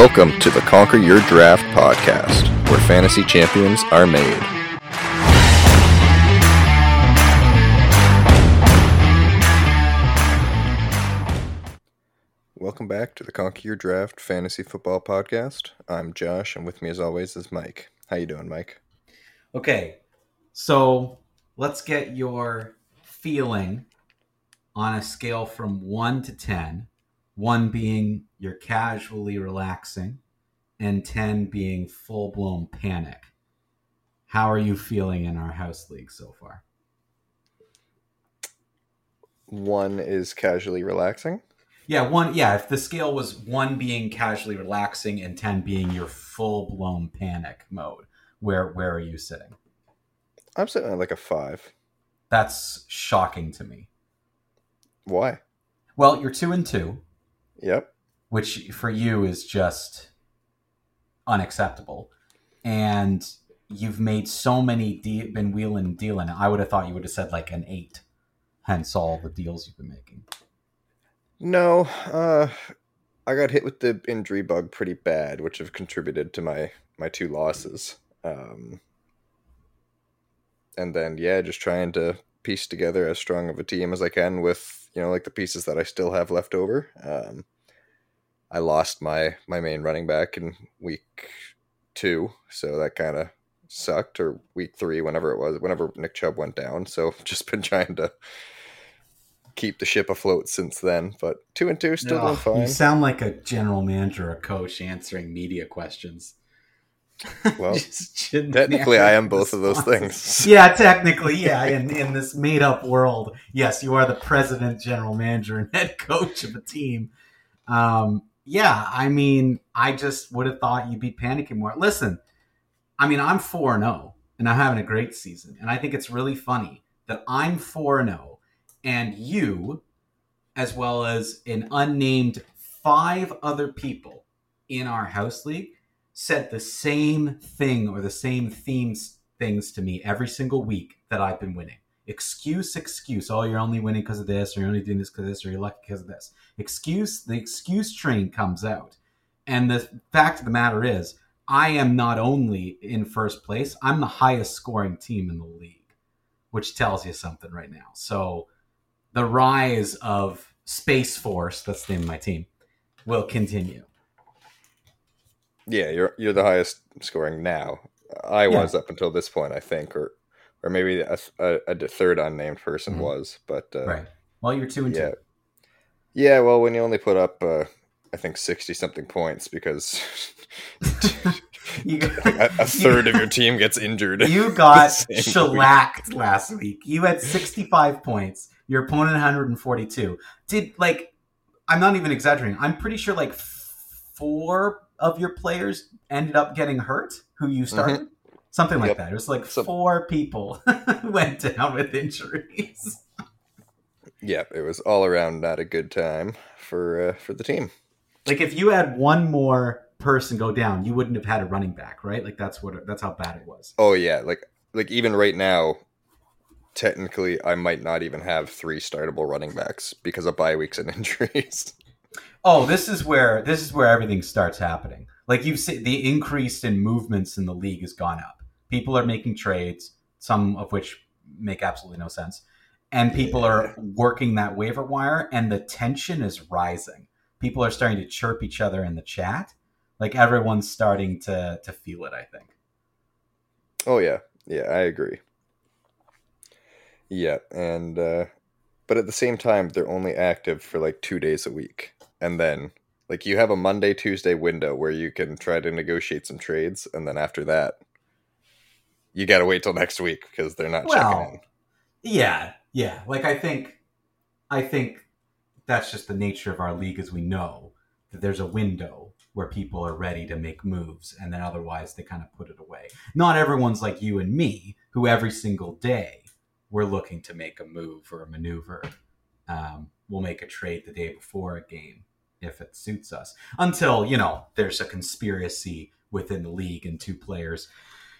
Welcome to the Conquer Your Draft podcast, where fantasy champions are made. Welcome back to the Conquer Your Draft fantasy football podcast. I'm Josh, and with me, as always, is Mike. How you doing, Mike? Okay, so let's get your feeling on a scale from one to ten. One being you're casually relaxing, and ten being full blown panic. How are you feeling in our house league so far? One is casually relaxing. Yeah, one. Yeah, if the scale was one being casually relaxing and ten being your full blown panic mode, where where are you sitting? I'm sitting at like a five. That's shocking to me. Why? Well, you're two and two, Yep. Which for you is just unacceptable, and you've made so many de- been wheeling and dealing. I would have thought you would have said like an eight, hence all the deals you've been making. No, uh, I got hit with the injury bug pretty bad, which have contributed to my my two losses. Um, and then yeah, just trying to piece together as strong of a team as I can with you know like the pieces that I still have left over. Um, I lost my my main running back in week two, so that kind of sucked. Or week three, whenever it was, whenever Nick Chubb went down. So just been trying to keep the ship afloat since then. But two and two, still doing Ugh, fine. You sound like a general manager or a coach answering media questions. Well, Technically, I am both of those things. Yeah, technically, yeah. In in this made up world, yes, you are the president, general manager, and head coach of a team. Um, yeah, I mean, I just would have thought you'd be panicking more. Listen, I mean, I'm four and zero, and I'm having a great season, and I think it's really funny that I'm four and zero, and you, as well as an unnamed five other people in our house league said the same thing or the same themes things to me every single week that I've been winning. Excuse, excuse. Oh, you're only winning because of this, or you're only doing this because of this, or you're lucky because of this. Excuse, the excuse train comes out. And the fact of the matter is, I am not only in first place, I'm the highest scoring team in the league, which tells you something right now. So the rise of Space Force, that's the name of my team, will continue. Yeah, you're you're the highest scoring now. I Yeah. was up until this point, I think, or or maybe a, a, a third unnamed person Mhm. was, but uh, Right. Well, you're two and yeah, two. yeah. Well, when you only put up, uh, I think sixty something points because You, a, a third of your team gets injured. you got Same week. shellacked last week. You had 65 points. Your opponent 142. Did like I'm not even exaggerating. I'm pretty sure like four of your players ended up getting hurt who you started. Something like. Yep. that. It was like So- four people went down with injuries. Yeah, it was all around not a good time for uh, for the team. Like if you had one more person go down, you wouldn't have had a running back, right? Like that's what that's how bad it was. Oh yeah, like like even right now, technically I might not even have three startable running backs because of bye weeks and injuries. Oh, this is where this is where everything starts happening. Like you've seen, the increase in movements in the league has gone up. People are making trades, some of which make absolutely no sense, and people are working that waiver wire, and the tension is rising. People are starting to chirp each other in the chat. Like everyone's starting to to feel it. I think. Oh yeah, yeah, I agree. Yeah, and uh, but at the same time, they're only active for like two days a week, and then like you have a Monday Tuesday window where you can try to negotiate some trades, and then after that, you got to wait till next week because they're not checking Well, in. Yeah, yeah. Like I think, I think that's just the nature of our league, as we know that there's a window where people are ready to make moves, and then otherwise they kind of put it away. Not everyone's like you and me, who every single day we're looking to make a move or a maneuver. Um, we'll make a trade the day before a game if it suits us. Until you know there's a conspiracy within the league and two players,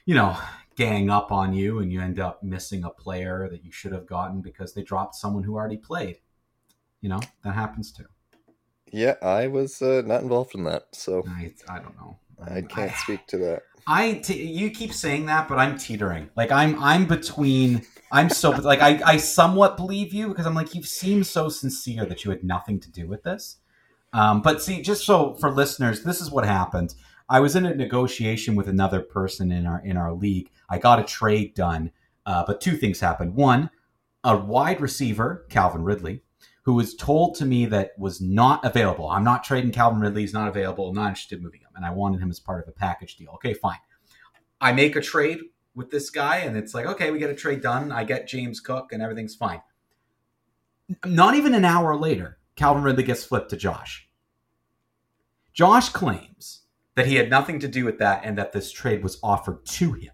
you know, gang up on you and you end up missing a player that you should have gotten because they dropped someone who already played. You know, that happens too. Yeah, I was uh, not involved in that, so I, I don't know. I can't speak to that. I t- you keep saying that, but I'm teetering. Like I'm I'm between. I'm so like I I somewhat believe you because I'm like you seem so sincere that you had nothing to do with this. Um, but see, just so for listeners, this is what happened. I was in a negotiation with another person in our in our league. I got a trade done, uh, but two things happened. One, a wide receiver, Calvin Ridley, who was told to me that was not available. I'm not trading Calvin Ridley. He's not available. I'm not interested in moving him, and I wanted him as part of a package deal. Okay, fine. I make a trade with this guy, and it's like, okay, we get a trade done. I get James Cook, and everything's fine. Not even an hour later, Calvin Ridley gets flipped to Josh. Josh claims that he had nothing to do with that and that this trade was offered to him.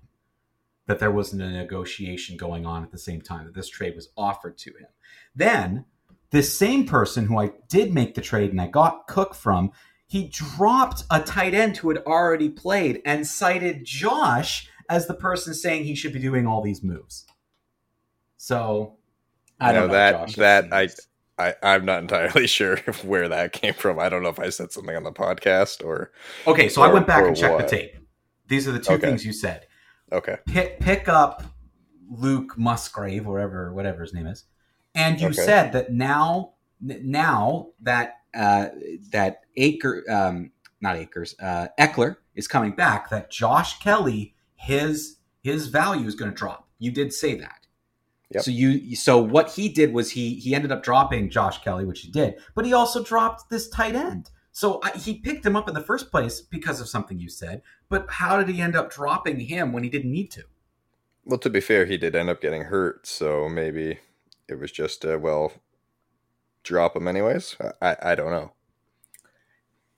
That there wasn't a negotiation going on at the same time, that this trade was offered to him. Then, this same person who I did make the trade and I got Cook from, he dropped a tight end who had already played and cited Josh as the person saying he should be doing all these moves. So, I don't No, know. that- that I- I, I'm not entirely sure where that came from. I don't know if I said something on the podcast or Okay, so I went back and checked what? the tape. These are the two Okay. things you said. okay. Pick pick up Luke Musgrave, whatever whatever his name is, and you Okay. said that now now that uh, that Acre um, not Akers uh, Ekeler is coming back, that Josh Kelley his his value is going to drop. You did say that. Yep. So you so what he did was he he ended up dropping Josh Kelley, which he did, but he also dropped this tight end. So I, he picked him up in the first place because of something you said. But how did he end up dropping him when he didn't need to? Well, to be fair, he did end up getting hurt, so maybe it was just uh, well, drop him anyways. I I, I don't know.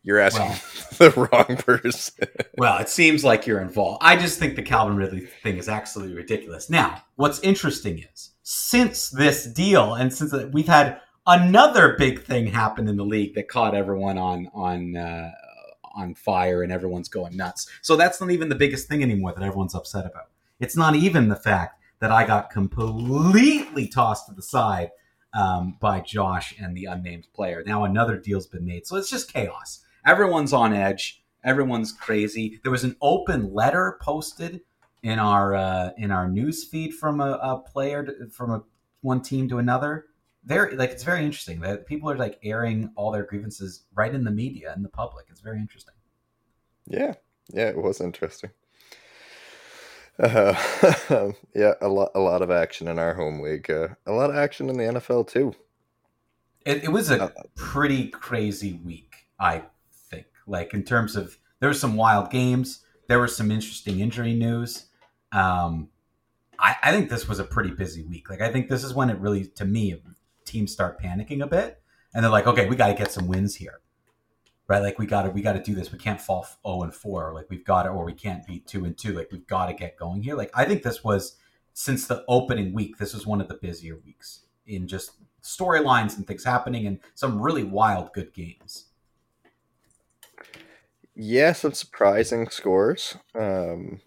You're asking the wrong person. Well, it seems like you're involved. I just think the Calvin Ridley thing is absolutely ridiculous. Now, what's interesting is since this deal and since we've had another big thing happen in the league that caught everyone on on uh, on fire and everyone's going nuts. So that's not even the biggest thing anymore that everyone's upset about. It's not even the fact that I got completely tossed to the side um, by Josh and the unnamed player. Now another deal's been made, so it's just chaos. Everyone's on edge. Everyone's crazy. There was an open letter posted in our uh, in our news feed from a, a player to, from a one team to another. Very like it's very interesting that people are like airing all their grievances right in the media and the public. It's very interesting. yeah, yeah, it was interesting. Uh, yeah, a lot, a lot of action in our home league. Uh, a lot of action in the NFL too. It, it was a Uh, pretty crazy week, I. Like in terms of there were some wild games, there was some interesting injury news. Um, I, I think this was a pretty busy week. Like I think this is when it really, to me, teams start panicking a bit, and they're like, okay, we got to get some wins here, right? Like we got to we got to do this. We can't fall zero and four. Like we've got to, or we can't be two and two. Like we've got to get going here. Like I think this was since the opening week. This was one of the busier weeks in just storylines and things happening and some really wild good games. Yeah, some surprising scores. Um,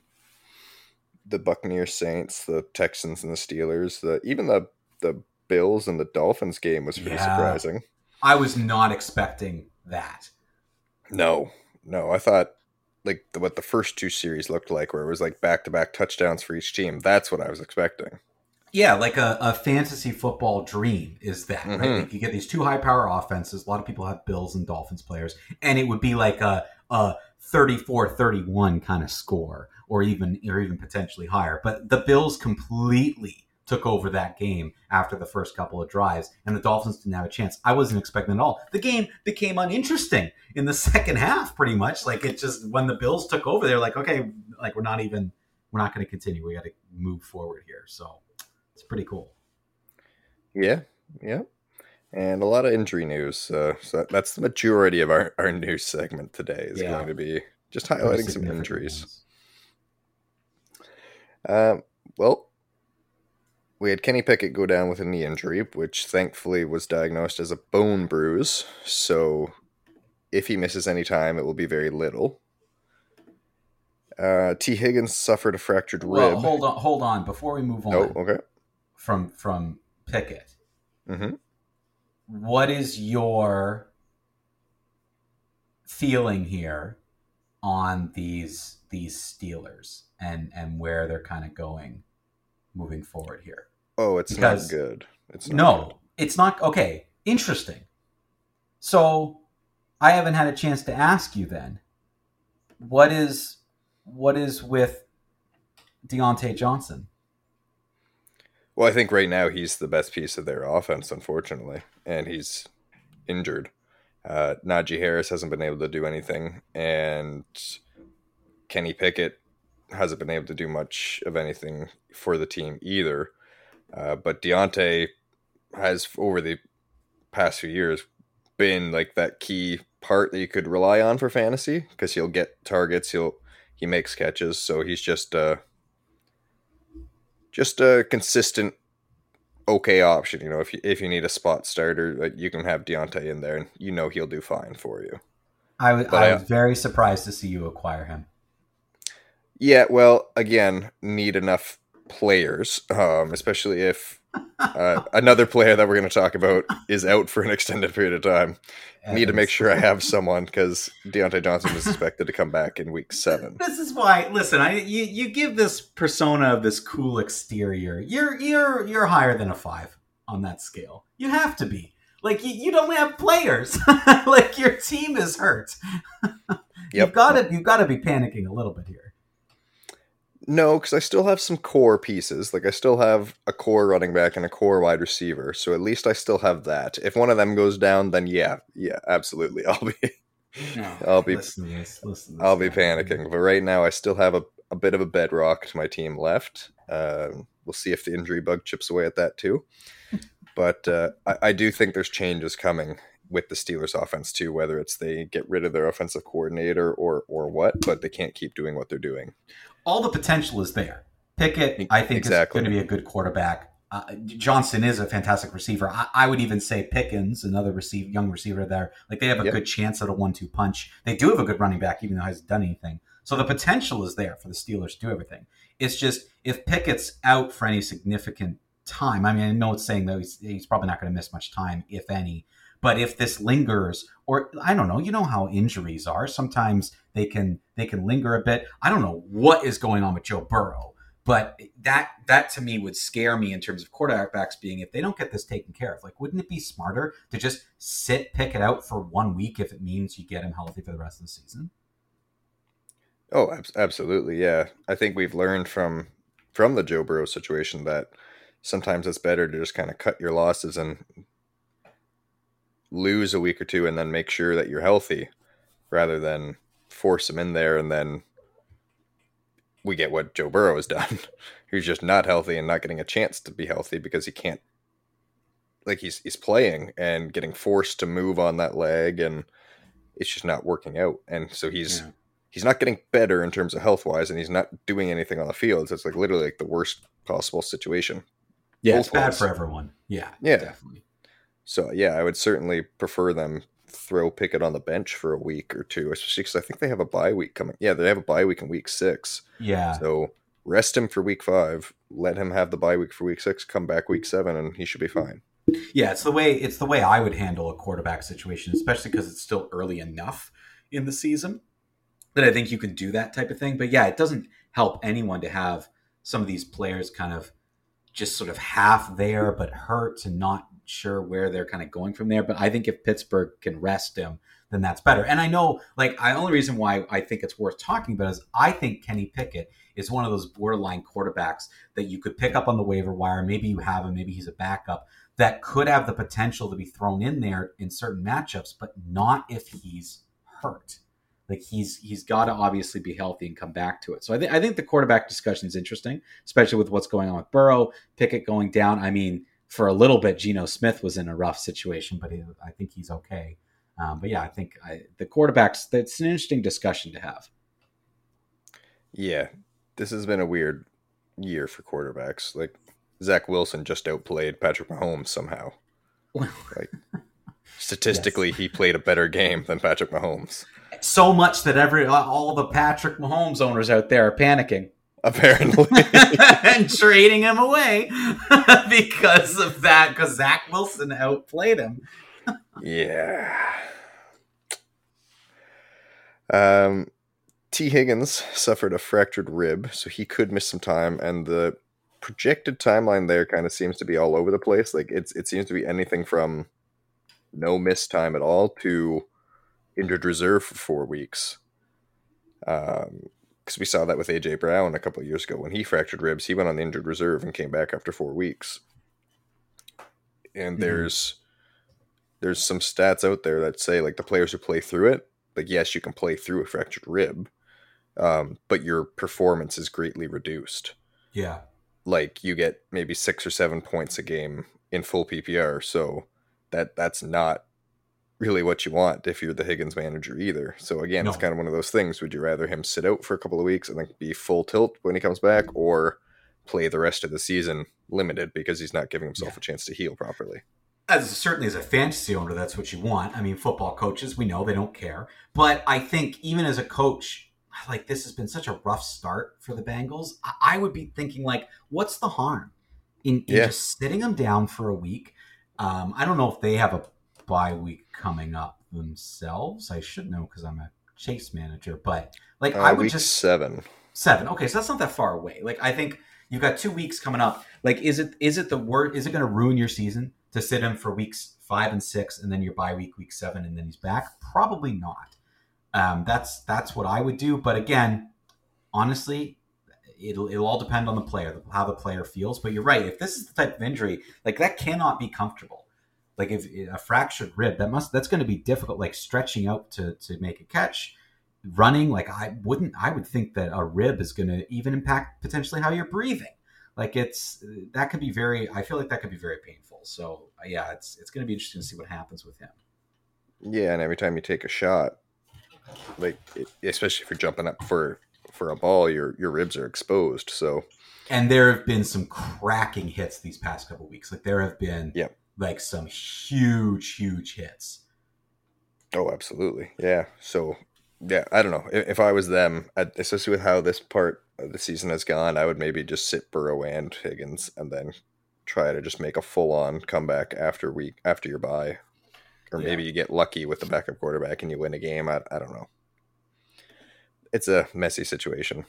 the Buccaneers, Saints, the Texans, and the Steelers. The even the the Bills and the Dolphins game was pretty Yeah. surprising. I was not expecting that. No, no, I thought like the, what the first two series looked like, where it was like back to back touchdowns for each team. That's what I was expecting. Yeah, like a, a fantasy football dream is that, right? Mhm. Like you get these two high power offenses. A lot of people have Bills and Dolphins players, and it would be like a, a 34-31 kind of score, or even or even potentially higher. But the Bills completely took over that game after the first couple of drives, and the Dolphins didn't have a chance. I wasn't expecting it at all. The game became uninteresting in the second half, pretty much. Like it just when the Bills took over, they're like, okay, like we're not even we're not going to continue. We got to move forward here. So it's pretty cool. Yeah, yeah, and a lot of injury news. Uh, so that's the majority of our our news segment today is Yeah. going to be just highlighting some injuries. Um, well, we had Kenny Pickett go down with a knee injury, which thankfully was diagnosed as a bone bruise. So if he misses any time, it will be very little. Uh, Tee Higgins suffered a fractured rib. Well, hold on, hold on. Before we move on oh, okay. from from Pickett, hmm what is your feeling here on these these Steelers and and where they're kind of going moving forward here? Oh, it's Because- not good. It's not No, good. it's not okay. Interesting. So I haven't had a chance to ask you then. What is what is with Diontae Johnson? Well, I think right now he's the best piece of their offense, unfortunately, and he's injured. Uh, Najee Harris hasn't been able to do anything, and Kenny Pickett hasn't been able to do much of anything for the team either. Uh, but Diontae has, over the past few years, been like that key part that you could rely on for fantasy because he'll get targets, he'll he makes catches, so he's just uh, just a consistent okay option. You know, if you if you need a spot starter, like, you can have Diontae in there, and you know he'll do fine for you. I was, I- was very surprised to see you acquire him. Yeah, well, again, need enough players, um, especially if uh, another player that we're going to talk about is out for an extended period of time. Need to make sure I have someone because Diontae Johnson is expected to come back in week seven. This is why. Listen, I you, you give this persona of this cool exterior. You're you're you're higher than a five on that scale. You have to be. Like you, you don't have players. like your team is hurt. You've got to you've got to be panicking a little bit here. No, because I still have some core pieces. Like I still have a core running back and a core wide receiver. So at least I still have that. If one of them goes down, then yeah, yeah, absolutely, I'll be I'll be listen this. Listen. I'll be panicking. But right now, I still have a, a bit of a bedrock to my team left. Um, we'll see if the injury bug chips away at that too. But uh, I, I do think there's changes coming with the Steelers offense too, whether it's they get rid of their offensive coordinator or or what, but they can't keep doing what they're doing. All the potential is there. Pickett, I think, Exactly. is going to be a good quarterback. Uh, Johnson is a fantastic receiver. I, I would even say Pickens, another receive, young receiver there. Like they have a Yep. good chance at a one-two punch. They do have a good running back, even though he hasn't done anything. So the potential is there for the Steelers to do everything. It's just if Pickett's out for any significant time. I mean, I know it's saying that he's, he's probably not going to miss much time, if any. But if this lingers, or I don't know, you know how injuries are. Sometimes they can they can linger a bit. I don't know what is going on with Joe Burrow, but that that to me would scare me in terms of quarterbacks being if they don't get this taken care of. Like, wouldn't it be smarter to just sit Pickett out for one week if it means you get him healthy for the rest of the season? Oh, abs- absolutely, yeah. I think we've learned from from the Joe Burrow situation that sometimes it's better to just kind of cut your losses and lose a week or two, and then make sure that you're healthy, rather than force him in there and then we get what Joe Burrow has done. He's just not healthy and not getting a chance to be healthy because he can't. Like he's he's playing and getting forced to move on that leg, and it's just not working out. And so he's Yeah. he's not getting better in terms of health wise, and he's not doing anything on the field. So it's like literally like the worst possible situation. Yeah, Both it's bad for everyone. Yeah, Yeah. definitely. So yeah, I would certainly prefer them throw Pickett on the bench for a week or two, especially because I think they have a bye week coming. Yeah, they have a bye week in week six. Yeah, So rest him for week five, let him have the bye week for week six, come back week seven, and he should be fine. yeah. It's the way it's the way I would handle a quarterback situation, especially because it's still early enough in the season that I think you can do that type of thing. But yeah, it doesn't help anyone to have some of these players kind of just sort of half there but hurt and not sure where they're kind of going from there. But I think if Pittsburgh can rest him, then that's better. And I know, like, the only reason why I think it's worth talking about is I think Kenny Pickett is one of those borderline quarterbacks that you could pick up on the waiver wire. Maybe you have him, maybe he's a backup that could have the potential to be thrown in there in certain matchups, but not if he's hurt. Like he's he's got to obviously be healthy and come back to it. So I think I think the quarterback discussion is interesting, especially with what's going on with Burrow, Pickett going down. I mean, for a little bit, Geno Smith was in a rough situation, but he, I think he's okay. Um, but yeah, I think I, the quarterbacks. That's an interesting discussion to have. Yeah, this has been a weird year for quarterbacks. Like Zach Wilson just outplayed Patrick Mahomes somehow. Right. Statistically, he played a better game than Patrick Mahomes. so much that every all the Patrick Mahomes owners out there are panicking. Apparently, and trading him away because of that, because Zach Wilson outplayed him. yeah. Um, Tee Higgins suffered a fractured rib, so he could miss some time, and the projected timeline there kind of seems to be all over the place. Like it's it seems to be anything from no miss time at all to injured reserve for four weeks. Um, because we saw that with AJ Brown a couple years ago when he fractured ribs, he went on the injured reserve and came back after four weeks. And mm-hmm. there's there's some stats out there that say like the players who play through it, like yes, you can play through a fractured rib, um, but your performance is greatly reduced. Yeah, like you get maybe six or seven points a game in full PPR, so that that's not really what you want if you're the Higgins manager either. So again, no. it's kind of one of those things. Would you rather him sit out for a couple of weeks and then be full tilt when he comes back, or play the rest of the season limited because he's not giving himself yeah. a chance to heal properly? As certainly as a fantasy owner, that's what you want. I mean, football coaches, we know they don't care, but I think even as a coach, like this has been such a rough start for the Bengals. I, would be thinking like, what's the harm in, in yeah. just sitting them down for a week? Um, I don't know if they have a bye week coming up themselves. I should know because I'm a chase manager, but like uh, I would just seven. Seven. Okay, so that's not that far away. Like I think you've got two weeks coming up. Like, is it is it the word? Is it going to ruin your season to sit him for weeks five and six, and then your bye week, week seven, and then he's back? Probably not. Um, that's that's what I would do. But again, honestly, it'll it'll all depend on the player, how the player feels. But you're right. If this is the type of injury, like that cannot be comfortable like if a fractured rib that must that's going to be difficult like stretching out to to make a catch. Running like i wouldn't i would think that a rib is going to even impact potentially how you're breathing. Like it's that could be very i feel like that could be very painful. So yeah it's it's going to be interesting to see what happens with him. Yeah and every time you take a shot like especially if you're jumping up for for a ball your your ribs are exposed so. And there have been some cracking hits these past couple weeks. Like there have been yeah like some huge, huge hits. Oh, absolutely. Yeah. So, yeah, I don't know. If, if I was them, especially with how this part of the season has gone, I would maybe just sit Burrow and Higgins and then try to just make a full on comeback after week after your bye. Or yeah. maybe you get lucky with the backup quarterback and you win a game. I, I don't know. It's a messy situation.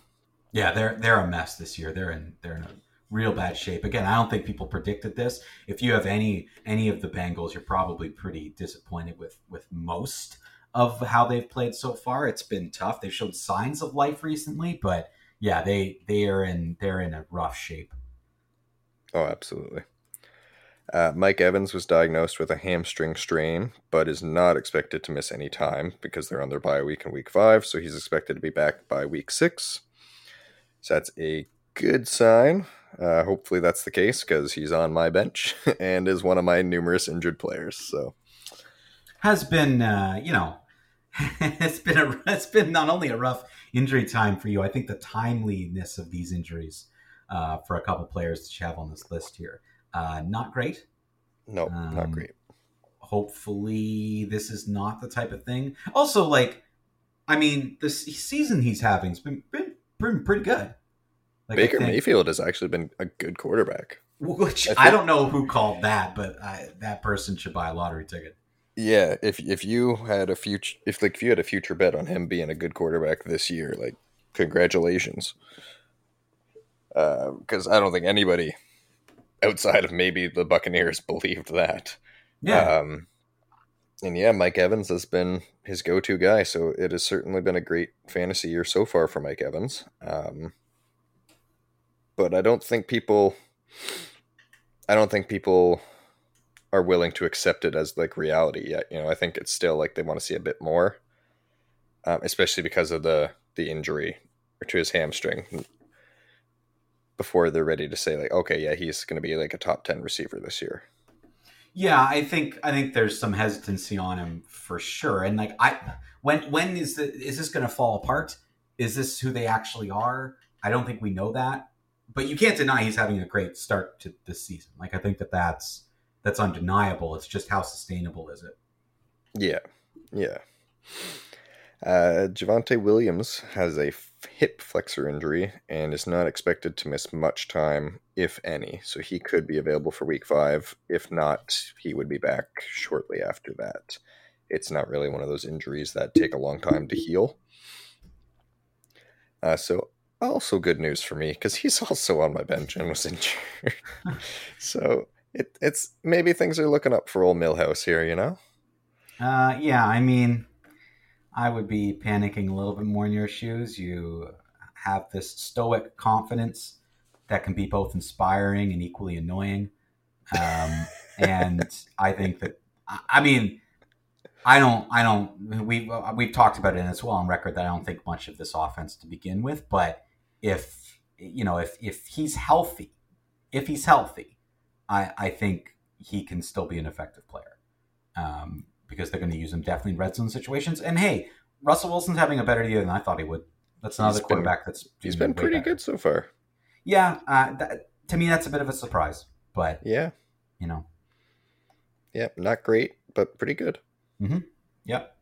Yeah, they're they're a mess this year. They're in they're in a real bad shape. Again, I don't think people predicted this. If you have any any of the Bengals, you're probably pretty disappointed with with most of how they've played so far. It's been tough. They've showed signs of life recently, but yeah, they they are in they're in a rough shape. Oh, absolutely. Uh, Mike Evans was diagnosed with a hamstring strain, but is not expected to miss any time because they're on their bye week in week five. So he's expected to be back by week six. So that's a good sign. Uh, hopefully that's the case because he's on my bench and is one of my numerous injured players. So has been, uh, you know, it's been a it's been not only a rough injury time for you. I think the timeliness of these injuries uh, for a couple players that you have on this list here, uh, not great. No, um, not great. Hopefully, this is not the type of thing. Also, like, I mean, the season he's having's been been, been pretty good. Like Baker think, Mayfield has actually been a good quarterback. Which I, I don't know who called that, but I, that person should buy a lottery ticket. Yeah, if if you had a future, if like if you had a future bet on him being a good quarterback this year, like congratulations. Because uh, I don't think anybody outside of maybe the Buccaneers believed that. Yeah. Um, and yeah, Mike Evans has been his go-to guy, so it has certainly been a great fantasy year so far for Mike Evans. Um, but I don't think people I don't think people are willing to accept it as like reality yet. You know, I think it's still like they want to see a bit more, um, especially because of the the injury to his hamstring. Before they're ready to say like, okay, yeah, he's going to be like a top ten receiver this year. Yeah, I think I think there's some hesitancy on him for sure. And like, I when when is the is this going to fall apart? Is this who they actually are? I don't think we know that but you can't deny he's having a great start to this season. Like I think that that's that's undeniable. It's just how sustainable is it? Yeah, yeah. Uh, Javonte Williams has a hip flexor injury and is not expected to miss much time, if any. So he could be available for week five. If not, he would be back shortly after that. it's not really one of those injuries that take a long time to heal. Uh, so also good news for me because he's also on my bench and was injured. so it, it's maybe things are looking up for old Millhouse here, you know. Uh, yeah, I mean, I would be panicking a little bit more in your shoes. You have this stoic confidence that can be both inspiring and equally annoying. Um, and I think that, I mean, I don't, I don't, we, we've talked about it as well on record that I don't think much of this offense to begin with. But if, you know, if, if he's healthy, if he's healthy, I, I think he can still be an effective player um, because they're going to use him definitely in red zone situations. And hey, Russell Wilson's having a better year than I thought he would. That's another He's quarterback that's He's been pretty better. good so far. Yeah, uh, that, to me that's a bit of a surprise, but Yeah, you know, yeah, not great, but pretty good. yep.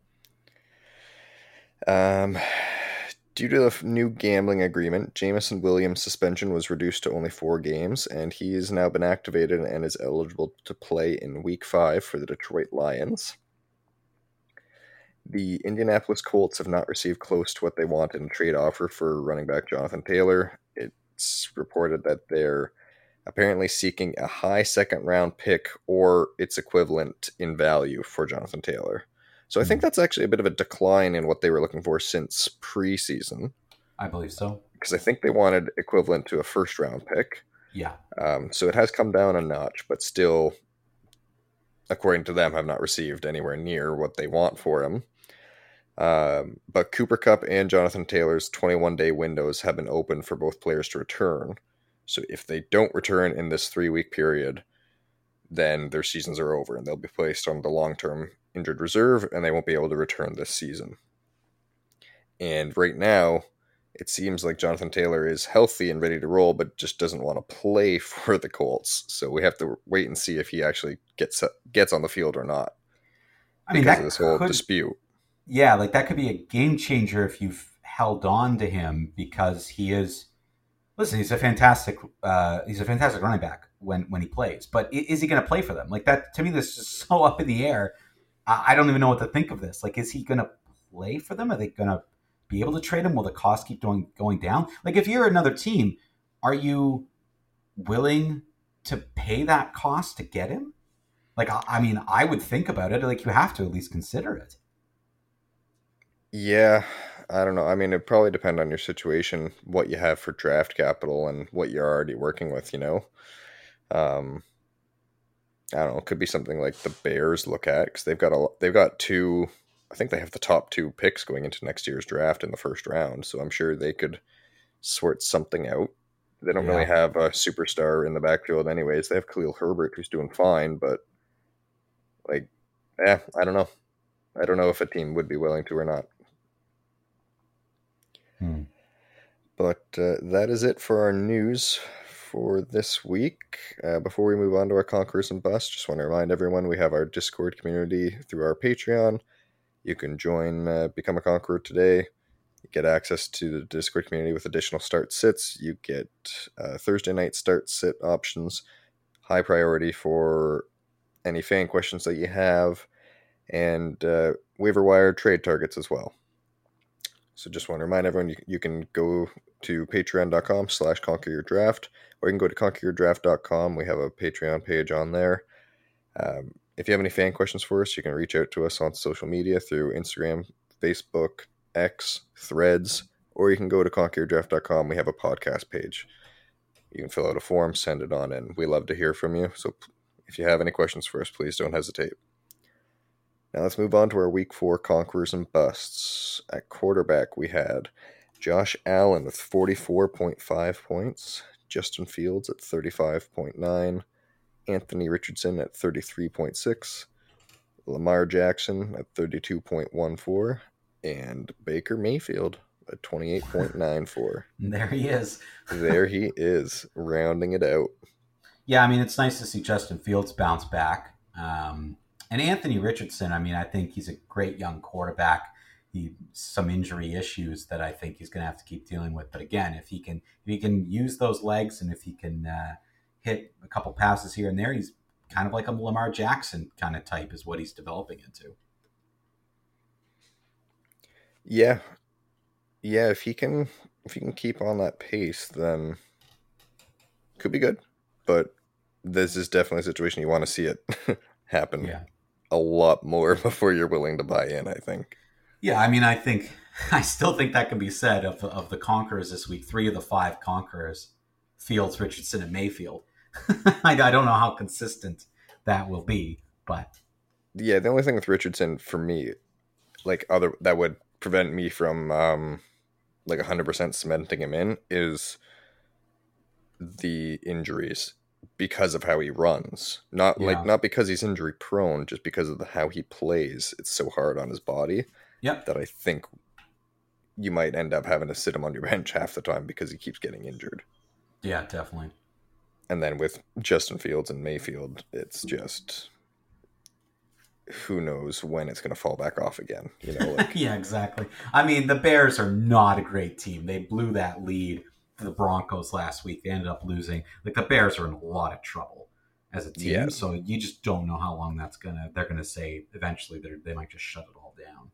Um, due to the new gambling agreement, Jameson Williams' suspension was reduced to only four games, and he has now been activated and is eligible to play in Week Five for the Detroit Lions. The Indianapolis Colts have not received close to what they want in a trade offer for running back Jonathan Taylor. It's reported that they're apparently seeking a high second round pick or its equivalent in value for Jonathan Taylor. So I think that's actually a bit of a decline in what they were looking for since preseason, I believe so. because I think they wanted equivalent to a first round pick. Yeah, Um, so it has come down a notch, but still, according to them, have not received anywhere near what they want for him. Um, but Cooper Kupp and Jonathan Taylor's 21 day windows have been open for both players to return. So if they don't return in this three week period, then their seasons are over and they'll be placed on the long term injured reserve and they won't be able to return this season. And right now, it seems like Jonathan Taylor is healthy and ready to roll, but just doesn't want to play for the Colts. So we have to wait and see if he actually gets gets on the field or not I mean because of this whole could, dispute. yeah, like that could be a game changer if you've held on to him because he is. Listen, he's a fantastic. Uh, he's a fantastic running back when when he plays, but is he going to play for them? Like that to me, this is so up in the air. I, don't even know what to think of this. Like, is he going to play for them? Are they going to be able to trade him? Will the cost keep going going down? Like, if you're another team, are you willing to pay that cost to get him? Like, I, I mean, I would think about it. Like, you have to at least consider it. Yeah, I don't know. I mean, it probably depend on your situation, what you have for draft capital, and what you're already working with. You know, um, I don't know. It could be something like the Bears look at because they've got a they've got two. I think they have the top two picks going into next year's draft in the first round, so I'm sure they could sort something out. They don't really have a superstar in the backfield, anyways. They have Khalil Herbert, who's doing fine, but like, yeah, I don't know. I don't know if a team would be willing to or not. Hmm. But uh, that is it for our news for this week. Uh, before we move on to our conquerors and busts, just want to remind everyone we have our Discord community through our Patreon. You can join, uh, become a conqueror today. You get access to the Discord community with additional start sits. You get uh, Thursday night start sit options, high priority for any fan questions that you have, and uh, waiver wire trade targets as well. So just want to remind everyone you, you can go to patreon.com slash conquer your draft or you can go to conqueryourdraft.com. We have a Patreon page on there. Um, if you have any fan questions for us, you can reach out to us on social media through Instagram, Facebook, X, Threads, or you can go to conqueryourdraft.com. We have a podcast page. You can fill out a form, send it on, and we love to hear from you. So if you have any questions for us, please don't hesitate. Now let's move on to our week four conquerors and busts. At quarterback, we had Josh Allen with 44.5 points, Justin Fields at 35.9, Anthony Richardson at 33.6, Lamar Jackson at 32.14, and Baker Mayfield at 28.94. There he is. there he is, rounding it out. Yeah, I mean, it's nice to see Justin Fields bounce back. Um, and Anthony Richardson, I mean, I think he's a great young quarterback. He some injury issues that I think he's going to have to keep dealing with. But again, if he can if he can use those legs and if he can uh, hit a couple passes here and there, he's kind of like a Lamar Jackson kind of type is what he's developing into. Yeah, yeah. If he can, if he can keep on that pace, then could be good. But this is definitely a situation you want to see it happen Yeah. A lot more before you're willing to buy in. I think. Yeah, I mean, I think I still think that can be said of the, of the conquerors this week. Three of the five conquerors, Fields, Richardson, and Mayfield. I, I don't know how consistent that will be, but Yeah, the only thing with Richardson for me, like other that would prevent me from um like 100% cementing him in is the injuries because of how he runs. Not Yeah. like not because he's injury prone, just because of the, how he plays. It's so hard on his body yep, that I think you might end up having to sit him on your bench half the time because he keeps getting injured. yeah, definitely. And then with Justin Fields and Mayfield, it's just who knows when it's going to fall back off again. You know, like yeah, exactly. I mean, the Bears are not a great team. They blew that lead the Broncos last week. They ended up losing. Like the Bears are in a lot of trouble as a team. Yeah. So you just don't know how long that's gonna. They're gonna say eventually they they might just shut it all down.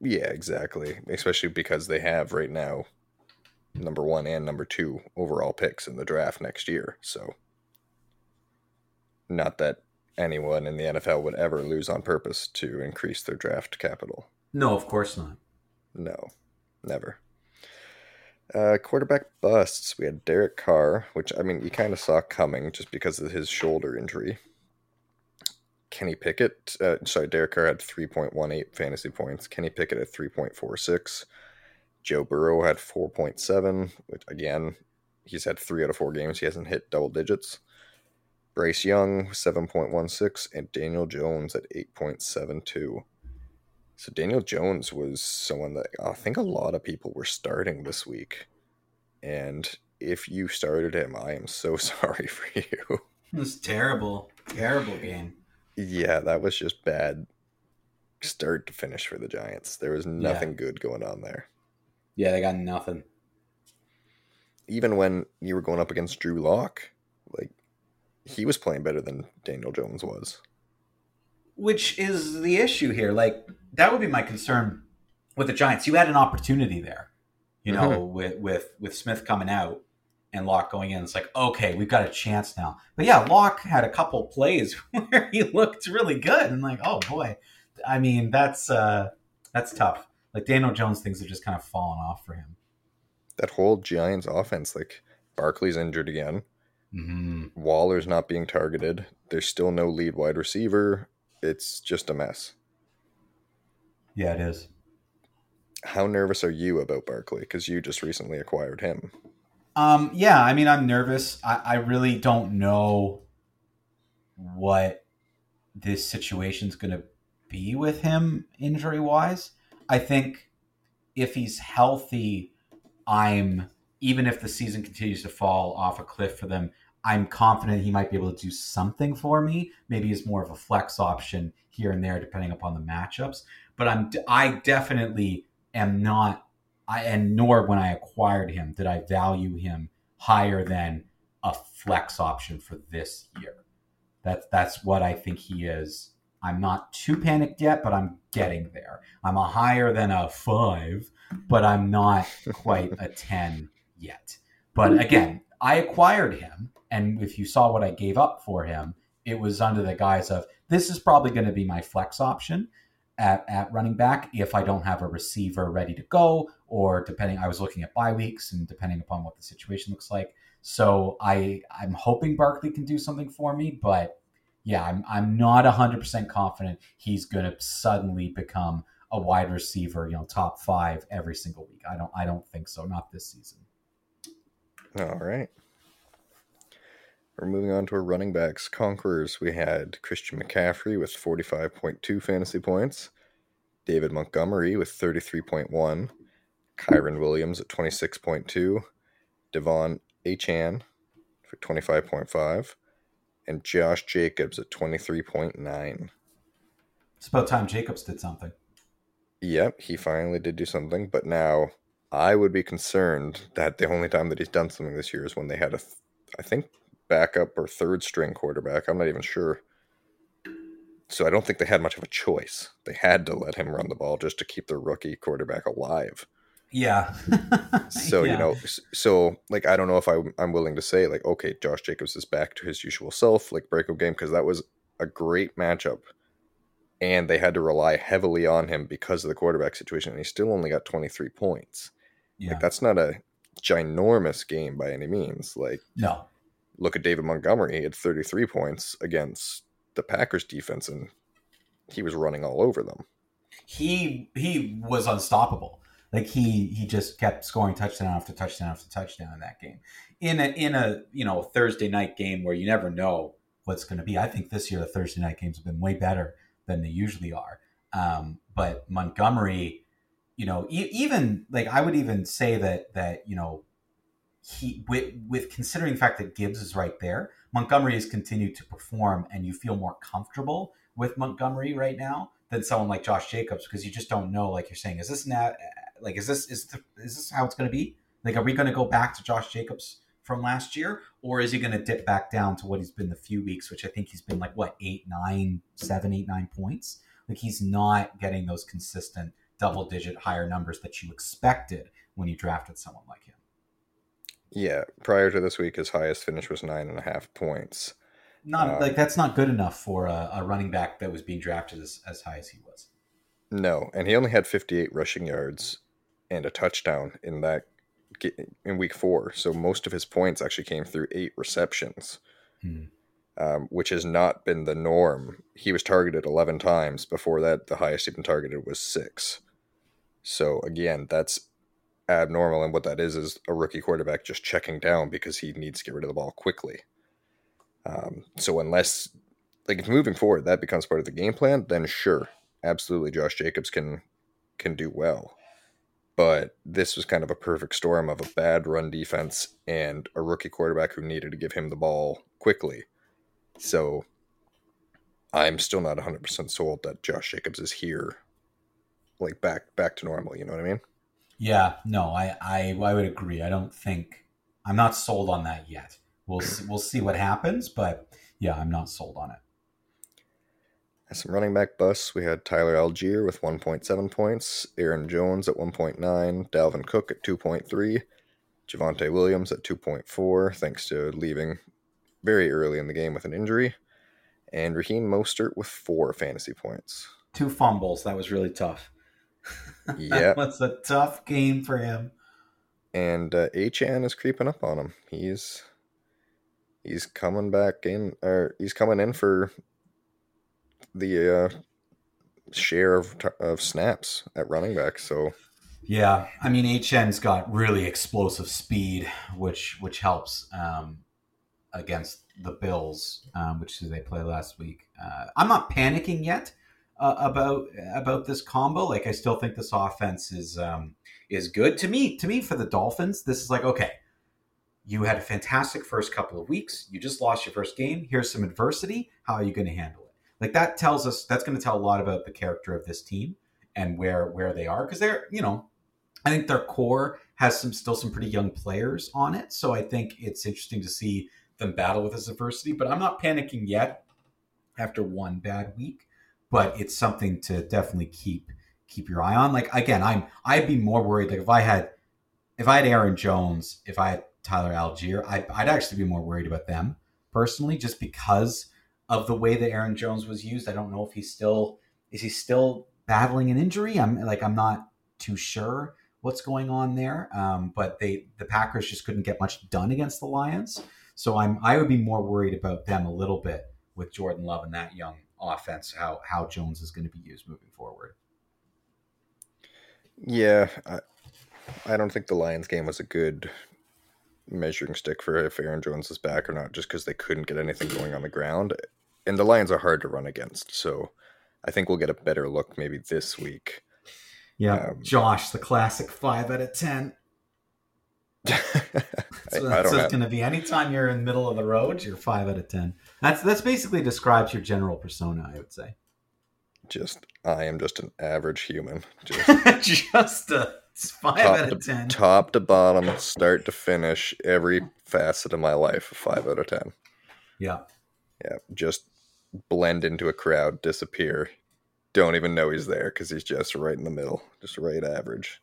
Yeah, exactly. Especially because they have right now number one and number two overall picks in the draft next year. So, not that anyone in the NFL would ever lose on purpose to increase their draft capital. No, of course not. No, never. Uh, quarterback busts. We had Derek Carr, which I mean, you kind of saw coming just because of his shoulder injury. Kenny Pickett, uh, sorry, Derek Carr had 3.18 fantasy points. Kenny Pickett at 3.46. Joe Burrow had 4.7, which again, he's had three out of four games. He hasn't hit double digits. Bryce Young, 7.16, and Daniel Jones at 8.72. So Daniel Jones was someone that I think a lot of people were starting this week. And if you started him, I am so sorry for you. It was terrible, terrible game. Yeah, that was just bad start to finish for the Giants. There was nothing good going on there. Yeah, they got nothing. Even when you were going up against Drew Lock, like he was playing better than Daniel Jones was. Which is the issue here. Like that would be my concern with the Giants. You had an opportunity there, you know, with with with Smith coming out and Lock going in. It's like, okay, we've got a chance now. But yeah, Lock had a couple plays where he looked really good, and like, oh boy, I mean, that's uh that's tough. Like Daniel Jones things have just kind of fallen off for him. That whole Giants offense, like Barkley's injured again. Mm-hmm. Waller's not being targeted. There's still no lead wide receiver. It's just a mess. Yeah, it is. How nervous are you about Barkley? Because you just recently acquired him. Um, yeah, I mean, I'm nervous. I, I really don't know what this situation's going to be with him injury wise. I think if he's healthy, I'm even if the season continues to fall off a cliff for them, I'm confident he might be able to do something for me. Maybe as more of a flex option here and there, depending upon the matchups. But I'm I definitely am not. I and nor when I acquired him did I value him higher than a flex option for this year. That's that's what I think he is. I'm not too panicked yet, but I'm getting there. I'm a higher than a five, but I'm not quite a ten yet. But again, I acquired him, and if you saw what I gave up for him, it was under the guise of this is probably going to be my flex option at, at running back if I don't have a receiver ready to go, or depending, I was looking at bye weeks and depending upon what the situation looks like. So I I'm hoping Barkley can do something for me, but yeah, I'm I'm not hundred percent confident he's going to suddenly become a wide receiver, you know, top five every single week. I don't I don't think so. Not this season. All right. We're moving on to our running backs. Conquerors, we had Christian McCaffrey with 45.2 fantasy points, David Montgomery with 33.1, Kyren Williams at 26.2, De'Von Achane for 25.5, and Josh Jacobs at 23.9. It's about time Jacobs did something. Yep, he finally did do something, but now I would be concerned that the only time that he's done something this year is when they had a, I think, backup or third string quarterback. I'm not even sure. so I don't think they had much of a choice. They had to let him run the ball just to keep their rookie quarterback alive. Yeah. So Yeah. you know, so like I don't know if I, I'm willing to say like, okay, Josh Jacobs is back to his usual self, like breakout game, because that was a great matchup, and they had to rely heavily on him because of the quarterback situation, and he still only got 23 points. Yeah. Like that's not a ginormous game by any means. Like no. Look at David Montgomery, he had 33 points against the Packers defense, and he was running all over them. he he was unstoppable. Like he he just kept scoring touchdown after touchdown after touchdown in that game. In a in a you know Thursday night game where you never know what's going to be. I think this year the Thursday night games have been way better than they usually are. Um, but Montgomery, you know, e- even like I would even say that that you know he with with considering the fact that Gibbs is right there, Montgomery has continued to perform, and you feel more comfortable with Montgomery right now than someone like Josh Jacobs because you just don't know. Like you're saying, is this now? Like, is this is the, is this how it's going to be? Like, are we going to go back to Josh Jacobs from last year, or is he going to dip back down to what he's been the few weeks, which I think he's been like what eight, nine, seven, eight, nine points. Like he's not getting those consistent double digit higher numbers that you expected when you drafted someone like him. Yeah, prior to this week, his highest finish was nine and a half points. Not Um, like that's not good enough for a, a running back that was being drafted as, as high as he was. No, and he only had 58 rushing yards and a touchdown in that in week four. So most of his points actually came through eight receptions, Hmm. um, which has not been the norm. He was targeted 11 times. Before that, the highest he'd been targeted was six. So again, that's abnormal. And what that is is a rookie quarterback just checking down because he needs to get rid of the ball quickly. Um, so unless, like, if moving forward that becomes part of the game plan, then sure, absolutely, Josh Jacobs can can do well. But this was kind of a perfect storm of a bad run defense and a rookie quarterback who needed to give him the ball quickly. So I'm still not 100% sold that Josh Jacobs is here like back back to normal, you know what I mean? Yeah, no, I, I I would agree. I don't think I'm not sold on that yet. We'll see, we'll see what happens, but yeah, I'm not sold on it. As some running back busts, we had Tyler Allgeier with 1.7 points, Aaron Jones at 1.9, Dalvin Cook at 2.3, Javonte Williams at 2.4, thanks to leaving very early in the game with an injury, and Raheem Mostert with four fantasy points. Two fumbles. That was really tough. Yeah. that was a tough game for him. And uh, Achane is creeping up on him. He's he's coming back in, or he's coming in for the uh, share of of snaps at running back. So Yeah, I mean Achane's got really explosive speed, which which helps um, against the Bills, um, which they play last week. Uh, I'm not panicking yet uh, about about this combo. Like I still think this offense is um, is good to me. To me, for the Dolphins, this is like okay. You had a fantastic first couple of weeks. You just lost your first game. Here's some adversity. How are you going to handle it? Like that tells us that's going to tell a lot about the character of this team and where where they are because they're you know I think their core has some still some pretty young players on it. So I think it's interesting to see them battle with this adversity. But I'm not panicking yet after one bad week. But it's something to definitely keep keep your eye on. Like again, I'm I'd be more worried. Like if I had if I had Aaron Jones, if I had Tyler Allgeier, I'd, I'd actually be more worried about them personally, just because of the way that Aaron Jones was used. I don't know if he's still is he still battling an injury. I'm like I'm not too sure what's going on there. Um, but they the Packers just couldn't get much done against the Lions. So I'm I would be more worried about them a little bit with Jordan Love and that young offense, how how Jones is going to be used moving forward. yeah, I, I don't think the Lions game was a good measuring stick for if Aaron Jones is back or not, just because they couldn't get anything going on the ground. And the Lions are hard to run against, so I think we'll get a better look maybe this week. Yeah, Um, Josh, the classic five out of ten. So that's have, going to be anytime you're in the middle of the road, you're five out of ten. That's that's basically describes your general persona, I would say. just I am just an average human, just Just a five Top out of ten. top to bottom, start to finish, every facet of my life, five out of ten. Yeah, Yeah, just blend into a crowd, disappear. Don't even know he's there because he's just right in the middle, just right average.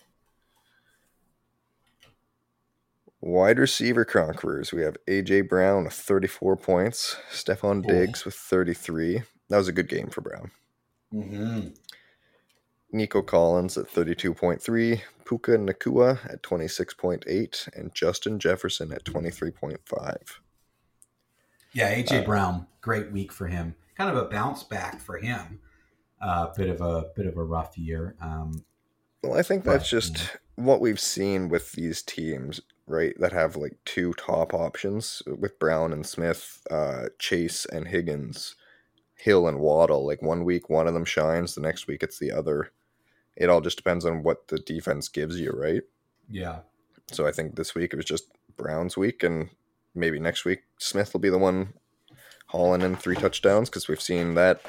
Wide receiver conquerors. We have AJ Brown with 34 points, Stefon Diggs with 33. That was a good game for Brown. Mm-hmm. Nico Collins at 32.3, Puka Nacua at 26.8, and Justin Jefferson at 23.5. Yeah, AJ Uh, Brown, great week for him. Kind of a bounce back for him. A uh, bit of a bit of a rough year. Um, Well, I think that's just what we've seen with these teams, right? That have like two top options with Brown and Smith, uh, Chase and Higgins, Hill and Waddle. Like one week, one of them shines, the next week, it's the other. It all just depends on what the defense gives you, right? yeah, So I think this week it was just Brown's week, and maybe next week Smith will be the one hauling in three touchdowns because we've seen that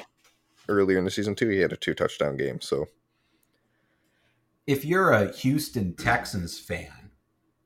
earlier in the season too. He had a two touchdown game, so if you're a Houston Texans fan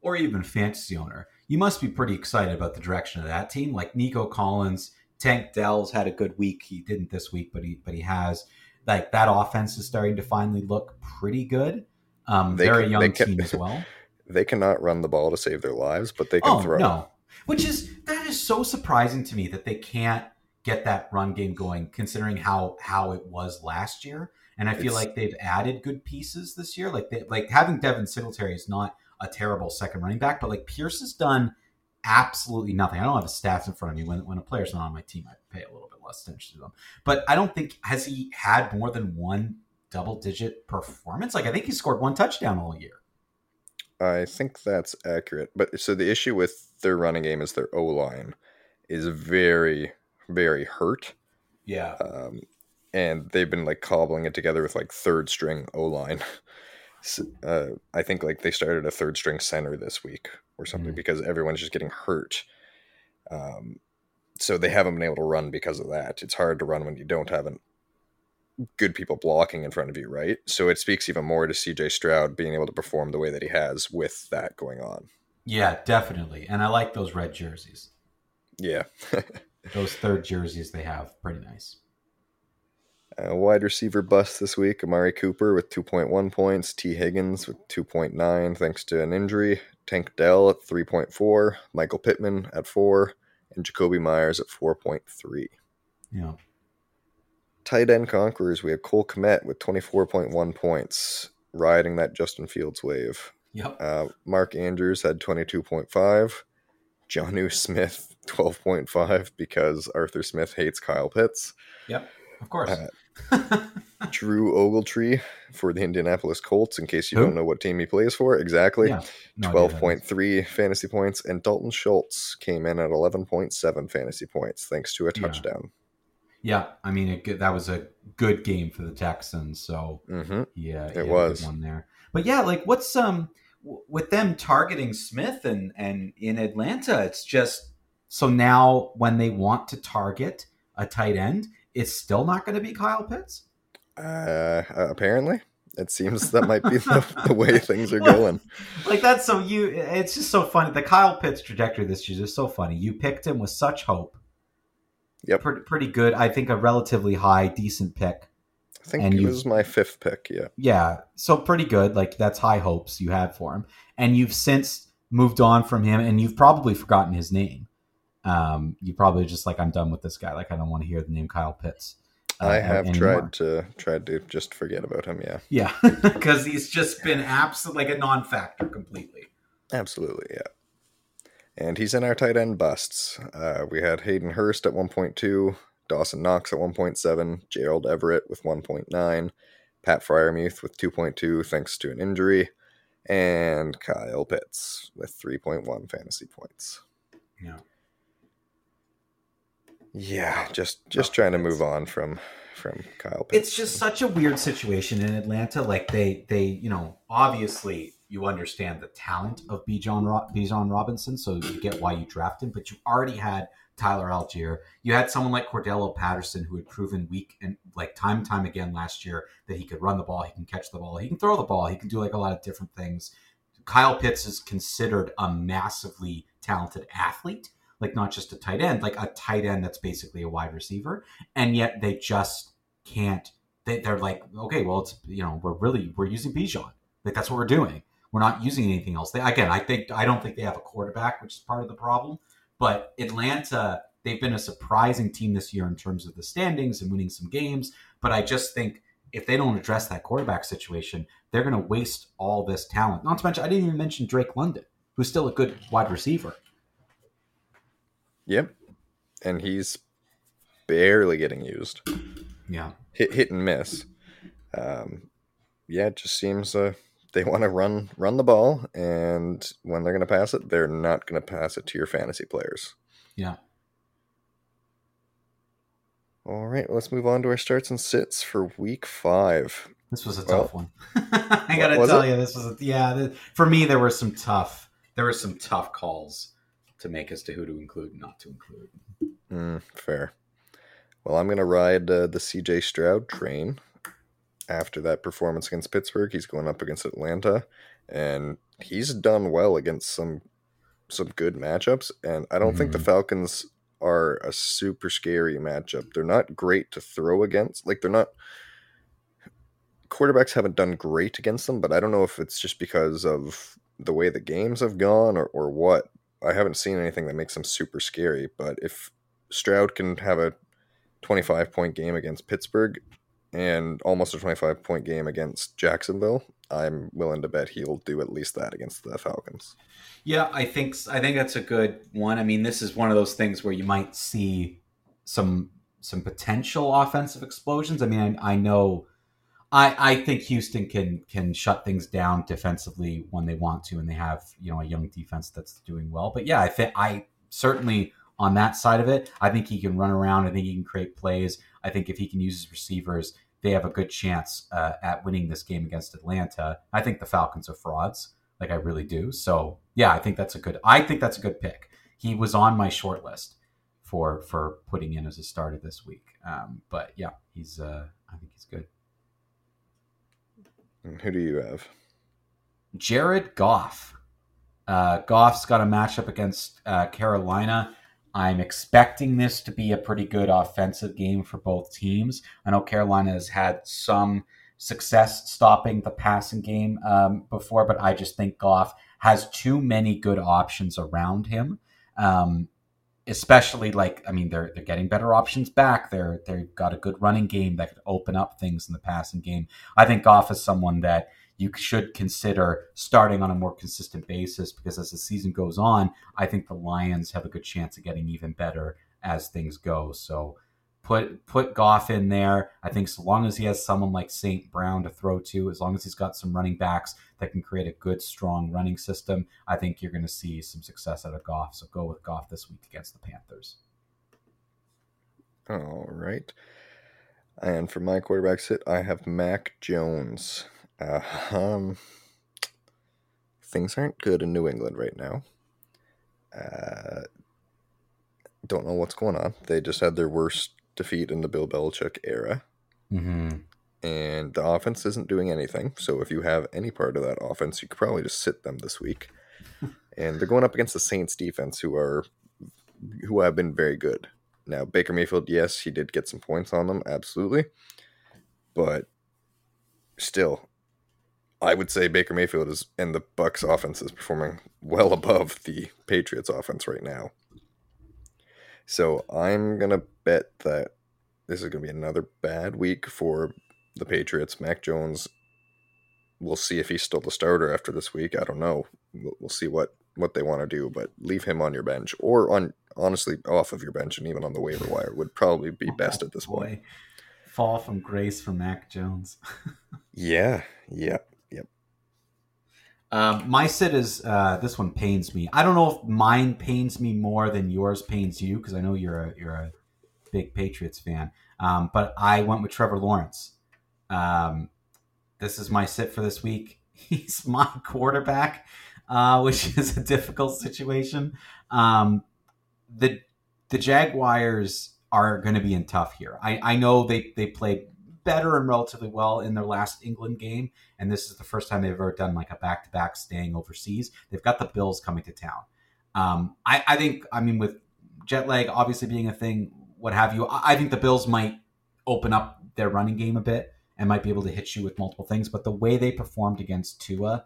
or even fantasy owner, you must be pretty excited about the direction of that team. Like Nico Collins, Tank Dell's had a good week. He didn't this week, but he but he has. Like that offense is starting to finally look pretty good. Um, They very can- young can- team as well. they cannot run the ball to save their lives, but they can throw. Oh throw. no, which is that is so surprising to me that they can't get that run game going, considering how how it was last year. And I feel It's- like they've added good pieces this year. Like they like having Devin Singletary is not a terrible second running back, but like Pierce has done absolutely nothing. I don't have the stats in front of me. When when a player's not on my team, I pay a little bit less attention to them. But I don't think has he had more than one double digit performance. Like I think he scored one touchdown all year. I think that's accurate. But so the issue with their running game is their O line is very, very hurt. Yeah. Um, and they've been like cobbling it together with like third string O line. uh, I think like they started a third string center this week or something Mm. because everyone's just getting hurt. Um, so they haven't been able to run because of that. It's hard to run when you don't have an, good people blocking in front of you, right? So it speaks even more to CJ Stroud being able to perform the way that he has with that going on. Yeah, definitely. And I like those red jerseys. Yeah. Those third jerseys they have, pretty nice. Wide receiver bust this week Amari Cooper with 2.1 points, Tee Higgins with 2.9 thanks to an injury, Tank Dell at 3.4, Michael Pittman at 4, and Jakobi Meyers at 4.3. Yeah. Tight end conquerors, we have Cole Kmet with 24.1 points, riding that Justin Fields wave. Yep. Uh, Mark Andrews had 22.5, Jonnu Smith 12.5 because Arthur Smith hates Kyle Pitts. Yep. Of course. Uh, Drew Ogletree for the Indianapolis Colts, in case you Who? don't know what team he plays for. Exactly. yeah. No idea who that is. 12.3 fantasy points. And Dalton Schultz came in at 11.7 fantasy points thanks to a touchdown. Yeah. I mean, it, that was a good game for the Texans. So hmm yeah, It yeah, was. one there. But yeah, like what's um with them targeting Smith and and in Atlanta, it's just so now when they want to target a tight end, it's still not going to be Kyle Pitts. Uh, apparently, it seems that might be the, the way things are going. like that's so you it's just so funny the kyle pitts trajectory this year is so funny you picked him with such hope Yep. pretty, pretty good i think a relatively high decent pick I think And it you- was my fifth pick. Yeah. yeah so pretty good like that's high hopes you had for him and you've since moved on from him and you've probably forgotten his name um you probably just like i'm done with this guy like i don't want to hear the name kyle pitts uh, I have anymore. tried to tried to just forget about him. Yeah, yeah because he's just been absolutely like a non-factor completely absolutely. Yeah, and he's in our tight end busts. Uh, we had Hayden Hurst at 1.2, Dawson Knox at 1.7, Gerald Everett with 1.9, Pat Freiermuth with 2.2 thanks to an injury, and Kyle Pitts with 3.1 fantasy points. yeah Yeah, just just oh, trying to move on from from Kyle Pitts. it's just such a weird situation in Atlanta. Like they, they, you know, obviously you understand the talent of Bijan Bijan Robinson, so you get why you draft him. But you already had Tyler Allgeier. You had someone like Cordell Patterson who had proven week and like time and time again last year that he could run the ball, he can catch the ball, he can throw the ball, he can do like a lot of different things. Kyle Pitts is considered a massively talented athlete. Like not just a tight end, like a tight end that's basically a wide receiver, and yet they just can't. They, they're like, okay, well, it's you know, we're really we're using Bijan, like that's what we're doing. We're not using anything else. They, again, I think I don't think they have a quarterback, which is part of the problem. But Atlanta, they've been a surprising team this year in terms of the standings and winning some games. But I just think if they don't address that quarterback situation, they're going to waste all this talent. Not to mention, I didn't even mention Drake London, who's still a good wide receiver. Yep, and he's barely getting used. Yeah, hit hit and miss. Um, yeah, it just seems uh, they want to run run the ball, and when they're going to pass it, they're not going to pass it to your fantasy players. Yeah. All right, let's move on to our starts and sits for week five. This was a tough well, one. I got to tell it? you, this was a, yeah. The, for me, there were some tough there were some tough calls to make as to who to include and not to include. Mm, fair. Well, I'm going to ride uh, the CJ Stroud train after that performance against Pittsburgh. He's going up against Atlanta, and he's done well against some some good matchups. And I don't mm-hmm. think the mm-hmm. Falcons are a super scary matchup. They're not great to throw against. Like they're not quarterbacks haven't done great against them, but I don't know if it's just because of the way the games have gone or, or what. I haven't seen anything that makes them super scary, but if Stroud can have a 25 point game against Pittsburgh and almost a 25 point game against Jacksonville, I'm willing to bet he'll do at least that against the Falcons. Yeah, I think I think that's a good one. I mean, this is one of those things where you might see some some potential offensive explosions. I mean, I, I know I, I think Houston can can shut things down defensively when they want to, and they have you know a young defense that's doing well. But yeah, I think I certainly on that side of it, I think he can run around. I think he can create plays. I think if he can use his receivers, they have a good chance uh, at winning this game against Atlanta. I think the Falcons are frauds, like I really do. So yeah, I think that's a good. I think that's a good pick. He was on my short list for for putting in as a starter this week. Um, but yeah, he's. Uh, I think he's good. Who do you have? Jared Goff. Uh, Goff's got a matchup against uh, Carolina. I'm expecting this to be a pretty good offensive game for both teams. I know Carolina has had some success stopping the passing game um, before, but I just think Goff has too many good options around him. Um, especially like I mean they're they're getting better options back. They're they've got a good running game that could open up things in the passing game. I think Goff is someone that you should consider starting on a more consistent basis because as the season goes on, I think the Lions have a good chance of getting even better as things go. So put put Goff in there. I think so long as he has someone like St. Brown to throw to, as long as he's got some running backs that can create a good, strong running system, I think you're going to see some success out of Goff. So go with Goff this week against the Panthers. All right. And for my quarterback sit, I have Mac Jones. Uh, um, things aren't good in New England right now. Uh, don't know what's going on. They just had their worst defeat in the Bill Belichick era. Mm-hmm. And the offense isn't doing anything. So if you have any part of that offense, you could probably just sit them this week. and they're going up against the Saints defense, who are who have been very good. Now Baker Mayfield, yes, he did get some points on them, absolutely, but still, I would say Baker Mayfield is and the Bucs offense is performing well above the Patriots offense right now. So I'm gonna bet that this is gonna be another bad week for the Patriots. Mac Jones. We'll see if he's still the starter after this week. I don't know. We'll, we'll see what what they want to do, but leave him on your bench or on honestly off of your bench and even on the waiver wire would probably be best at this point. Fall from grace for Mac Jones. yeah, yep. Um, my sit is uh, this one pains me. I don't know if mine pains me more than yours pains you because I know you're a you're a big Patriots fan. Um, but I went with Trevor Lawrence. Um, this is my sit for this week. He's my quarterback, uh, which is a difficult situation. Um, the the Jaguars are going to be in tough here. I, I know they they played better and relatively well in their last England game. And this is the first time they've ever done like a back to back staying overseas. They've got the Bills coming to town. Um, I, I think, I mean, with jet lag obviously being a thing, what have you. I think the Bills might open up their running game a bit and might be able to hit you with multiple things. But the way they performed against Tua,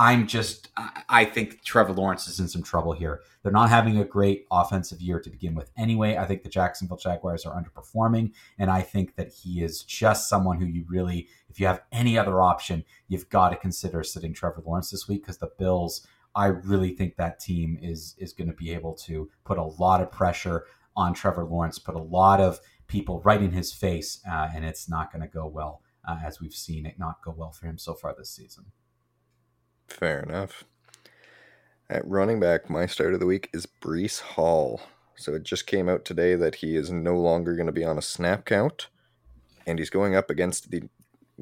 I'm just, I think Trevor Lawrence is in some trouble here. They're not having a great offensive year to begin with anyway. I think the Jacksonville Jaguars are underperforming. And I think that he is just someone who you really, if you have any other option, you've got to consider sitting Trevor Lawrence this week because the Bills, I really think that team is is going to be able to put a lot of pressure on Trevor Lawrence, put a lot of people right in his face, uh, and it's not going to go well, uh, as we've seen it not go well for him so far this season. Fair enough. At running back, my start of the week is Breece Hall. So it just came out today that he is no longer going to be on a snap count, and he's going up against the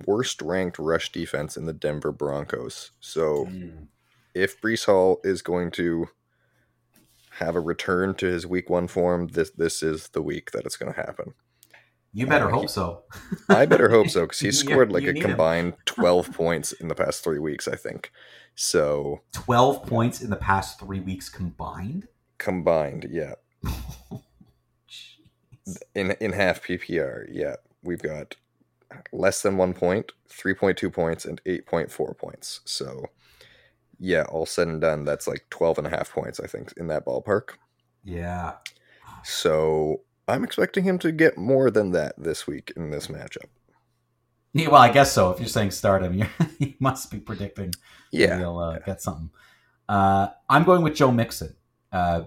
worst ranked rush defense in the Denver Broncos. So mm. if Breece Hall is going to have a return to his week one form, this this is the week that it's going to happen. You better uh, hope so. I better hope so because he scored like a combined twelve points in the past three weeks. I think so. Twelve points in the past three weeks combined. Combined, yeah. in in half PPR, yeah, we've got less than one point, three point two points, and eight point four points. So yeah, all said and done, that's like 12 and a half points, I think, in that ballpark. Yeah. So I'm expecting him to get more than that this week in this matchup. Yeah, well, I guess so. If you're saying start him, you must be predicting yeah. he'll uh, yeah. get something. Uh, I'm going with Joe Mixon. Uh,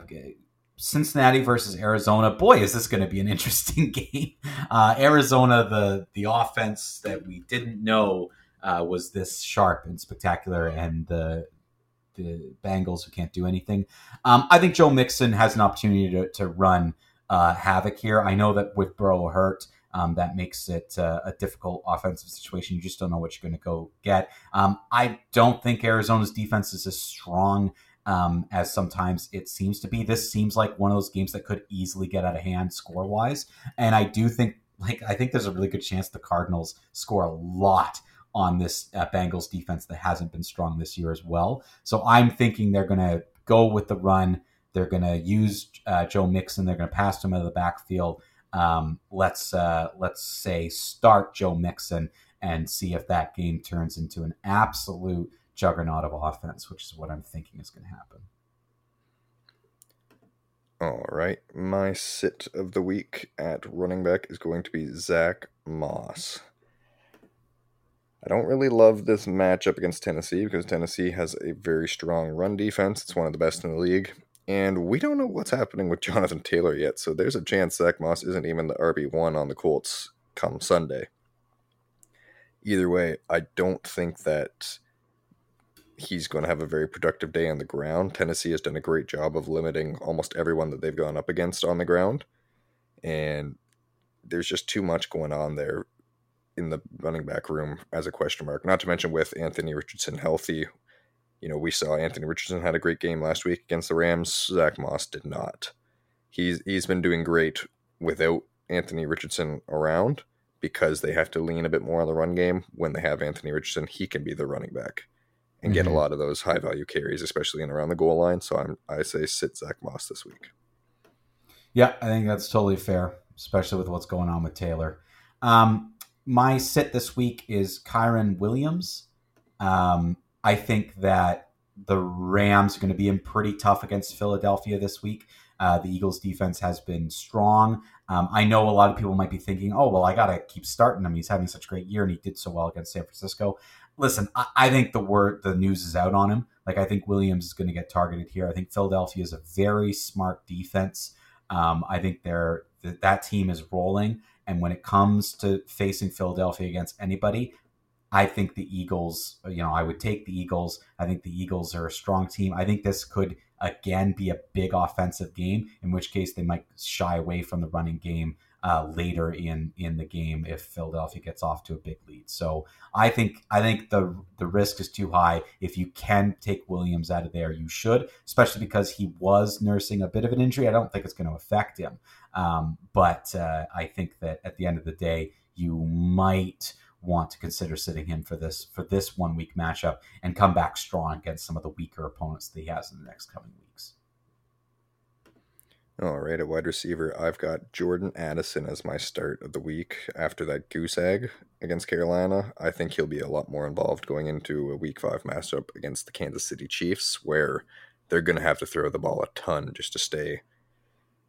Cincinnati versus Arizona. Boy, is this going to be an interesting game. Uh, Arizona, the the offense that we didn't know uh, was this sharp and spectacular, and the the Bengals who can't do anything. Um, I think Joe Mixon has an opportunity to, to run uh, havoc here. I know that with Burrow hurt, um, that makes it uh, a difficult offensive situation. You just don't know what you're going to go get. Um, I don't think Arizona's defense is as strong um, as sometimes it seems to be. This seems like one of those games that could easily get out of hand score wise, and I do think like I think there's a really good chance the Cardinals score a lot on this uh, Bengals defense that hasn't been strong this year as well. So I'm thinking they're going to go with the run. They're going to use uh, Joe Mixon. They're going to pass him out of the backfield. Um, let's uh, let's say start Joe Mixon and see if that game turns into an absolute juggernaut of offense, which is what I'm thinking is going to happen. All right, my sit of the week at running back is going to be Zach Moss. I don't really love this matchup against Tennessee because Tennessee has a very strong run defense. It's one of the best in the league. And we don't know what's happening with Jonathan Taylor yet, so there's a chance Zach Moss isn't even the RB1 on the Colts come Sunday. Either way, I don't think that he's going to have a very productive day on the ground. Tennessee has done a great job of limiting almost everyone that they've gone up against on the ground. And there's just too much going on there in the running back room as a question mark. Not to mention with Anthony Richardson healthy, you know, we saw Anthony Richardson had a great game last week against the Rams. Zach Moss did not. He's he's been doing great without Anthony Richardson around because they have to lean a bit more on the run game. When they have Anthony Richardson, he can be the running back and mm-hmm. get a mm-hmm. lot of those high value carries, especially in around the goal line. So I'm I say sit Zach Moss this week. Yeah, I think that's totally fair, especially with what's going on with Taylor. Um, my sit this week is Kyren Williams. Um, I think that the Rams are going to be in pretty tough against Philadelphia this week. Uh, the Eagles' defense has been strong. Um, I know a lot of people might be thinking, "Oh, well, I got to keep starting him. He's having such a great year, and he did so well against San Francisco." Listen, I, I think the word, the news is out on him. Like, I think Williams is going to get targeted here. I think Philadelphia is a very smart defense. Um, I think they're that team is rolling. And when it comes to facing Philadelphia against anybody, I think the Eagles, you know, I would take the Eagles. I think the Eagles are a strong team. I think this could again be a big offensive game, in which case they might shy away from the running game uh, later in in the game if Philadelphia gets off to a big lead. So I think I think the the risk is too high. If you can take Williams out of there, you should, especially because he was nursing a bit of an injury. I don't think it's going to affect him, um, but uh, I think that at the end of the day, you might want to consider sitting him for this for this one week matchup and come back strong against some of the weaker opponents that he has in the next coming weeks. All right, at wide receiver, I've got Jordan Addison as my start of the week after that goose egg against Carolina. I think he'll be a lot more involved going into a week five matchup against the Kansas City Chiefs, where they're going to have to throw the ball a ton just to stay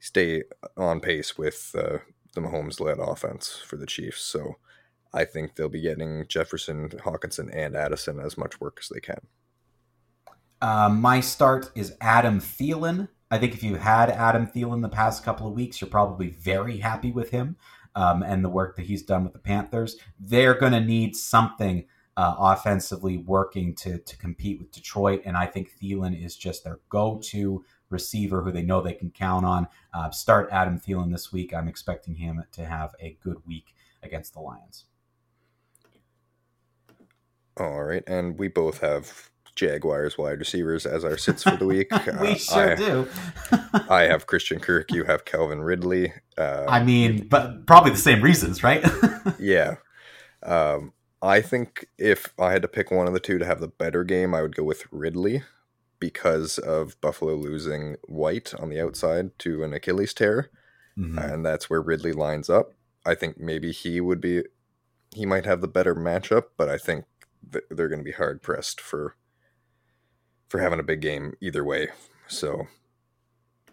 stay on pace with uh, the Mahomes led offense for the Chiefs. So I think they'll be getting Jefferson, Hockenson, and Addison as much work as they can. Uh, my start is Adam Thielen. I think if you had Adam Thielen the past couple of weeks, you're probably very happy with him um, and the work that he's done with the Panthers. They're going to need something uh, offensively working to to compete with Detroit, and I think Thielen is just their go-to receiver who they know they can count on. Uh, start Adam Thielen this week. I'm expecting him to have a good week against the Lions. All right, and we both have Jaguars wide receivers as our sits for the week. we uh, sure I, do. I have Christian Kirk. You have Calvin Ridley. Uh, I mean, but probably the same reasons, right? yeah. Um, I think if I had to pick one of the two to have the better game, I would go with Ridley because of Buffalo losing White on the outside to an Achilles tear. Mm-hmm. And that's where Ridley lines up. I think maybe he would be, he might have the better matchup, but I think they're going to be hard pressed for for having a big game either way. So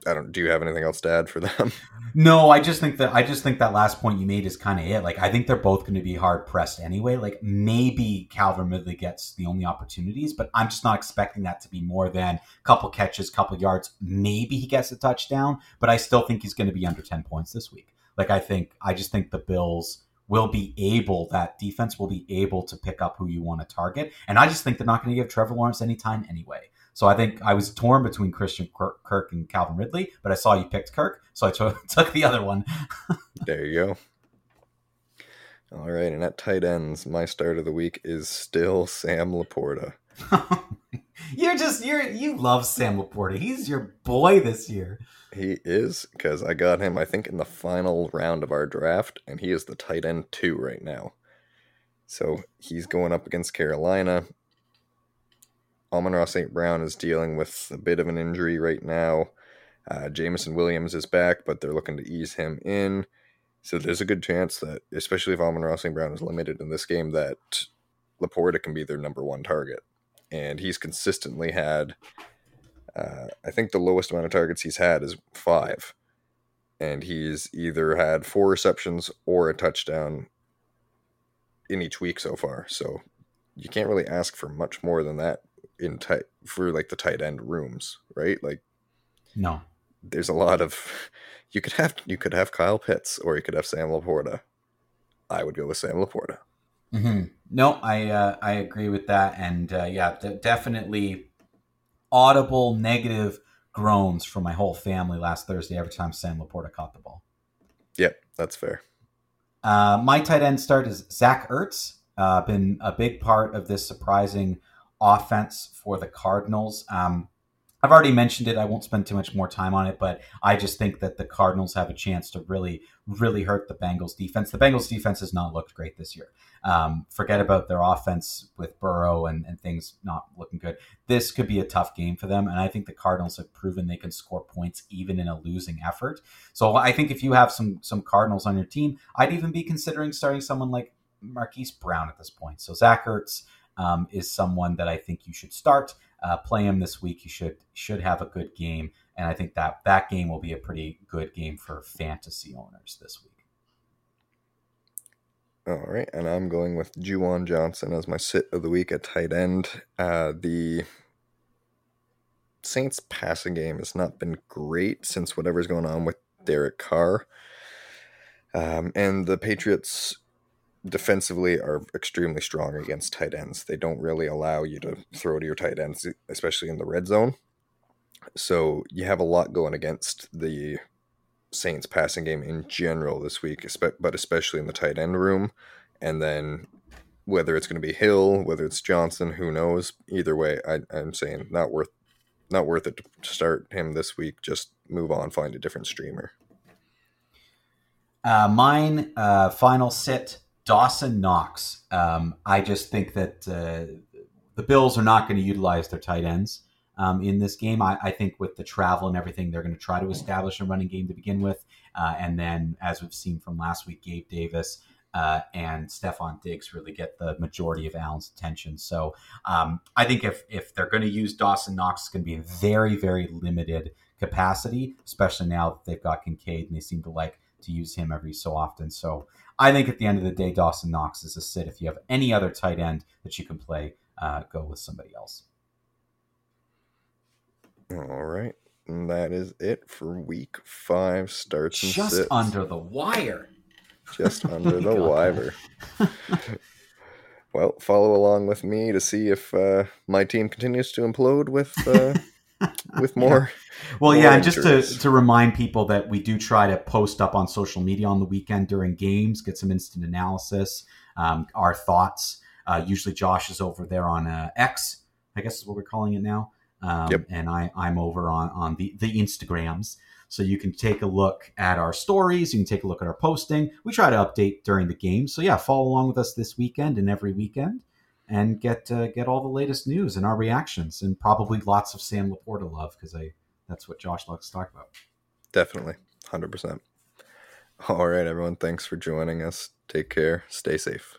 I don't. Do you have anything else to add for them? No, I just think that I just think that last point you made is kind of it. Like I think they're both going to be hard pressed anyway. Like maybe Calvin Ridley gets the only opportunities, but I'm just not expecting that to be more than a couple catches, couple yards. Maybe he gets a touchdown, but I still think he's going to be under ten points this week. Like I think I just think the Bills will be able that defense will be able to pick up who you want to target, and I just think they're not going to give Trevor Lawrence any time anyway. So I think I was torn between Christian Kirk and Calvin Ridley, but I saw you picked Kirk, so I took, took the other one. there you go. All right, and at tight ends, my start of the week is still Sam LaPorta. you're just you're you love Sam LaPorta. He's your boy this year. He is because I got him. I think in the final round of our draft, and he is the tight end two right now. So he's going up against Carolina. Amon-Ra St. Brown is dealing with a bit of an injury right now. Uh, Jameson Williams is back, but they're looking to ease him in. So there's a good chance that, especially if Amon-Ra St. Brown is limited in this game, that LaPorta can be their number one target. And he's consistently had, uh, I think the lowest amount of targets he's had is five. And he's either had four receptions or a touchdown in each week so far. So you can't really ask for much more than that in tight for like the tight end rooms, right? Like no. There's a lot of you could have you could have Kyle Pitts or you could have Sam LaPorta. I would go with Sam LaPorta. Mm-hmm. No, I uh, I agree with that, and uh, yeah, d- definitely audible negative groans from my whole family last Thursday every time Sam LaPorta caught the ball. Yep, that's fair. Uh, my tight end start is Zach Ertz. Uh, been a big part of this surprising offense for the Cardinals. Um, I've already mentioned it. I won't spend too much more time on it, but I just think that the Cardinals have a chance to really, really hurt the Bengals defense. The Bengals defense has not looked great this year. Um, forget about their offense with Burrow and, and things not looking good. This could be a tough game for them, and I think the Cardinals have proven they can score points even in a losing effort. So I think if you have some some Cardinals on your team, I'd even be considering starting someone like Marquise Brown at this point. So Zach Ertz um, is someone that I think you should start. Uh, play him this week. You should should have a good game, and I think that that game will be a pretty good game for fantasy owners this week. All right, and I'm going with Juwan Johnson as my sit of the week at tight end. Uh, the Saints passing game has not been great since whatever's going on with Derek Carr. Um, and the Patriots defensively are extremely strong against tight ends. They don't really allow you to throw to your tight ends, especially in the red zone. So you have a lot going against the Saints passing game in general this week, but especially in the tight end room. And then whether it's going to be Hill, whether it's Johnson, who knows? Either way, I, I'm saying not worth not worth it to start him this week. Just move on, find a different streamer. Uh, mine uh, final sit Dawson Knox. Um, I just think that uh, the Bills are not going to utilize their tight ends. Um, in this game. I, I, think with the travel and everything, they're going to try to establish a running game to begin with. Uh, and then, as we've seen from last week, Gabe Davis uh, and Stefon Diggs really get the majority of Allen's attention. So um, I think if if they're going to use Dawson Knox, it's going to be in very very limited capacity, especially now that they've got Kincaid and they seem to like to use him every so often. So I think at the end of the day, Dawson Knox is a sit. If you have any other tight end that you can play, uh, go with somebody else. All right. And that is it for week five starts and Just sits. under the wire. Just under the wire. well, follow along with me to see if uh, my team continues to implode with uh, with more. Yeah. Well, more yeah, and just to, to remind people that we do try to post up on social media on the weekend during games, get some instant analysis, um, our thoughts. Uh, usually, Josh is over there on uh, X, I guess is what we're calling it now. Um, yep. And I, I'm over on, on the, the Instagrams. So you can take a look at our stories. You can take a look at our posting. We try to update during the game. So yeah, follow along with us this weekend and every weekend, and get uh, get all the latest news and our reactions, and probably lots of Sam LaPorta love because I that's what Josh likes to talk about. Definitely, hundred percent. All right, everyone. Thanks for joining us. Take care. Stay safe.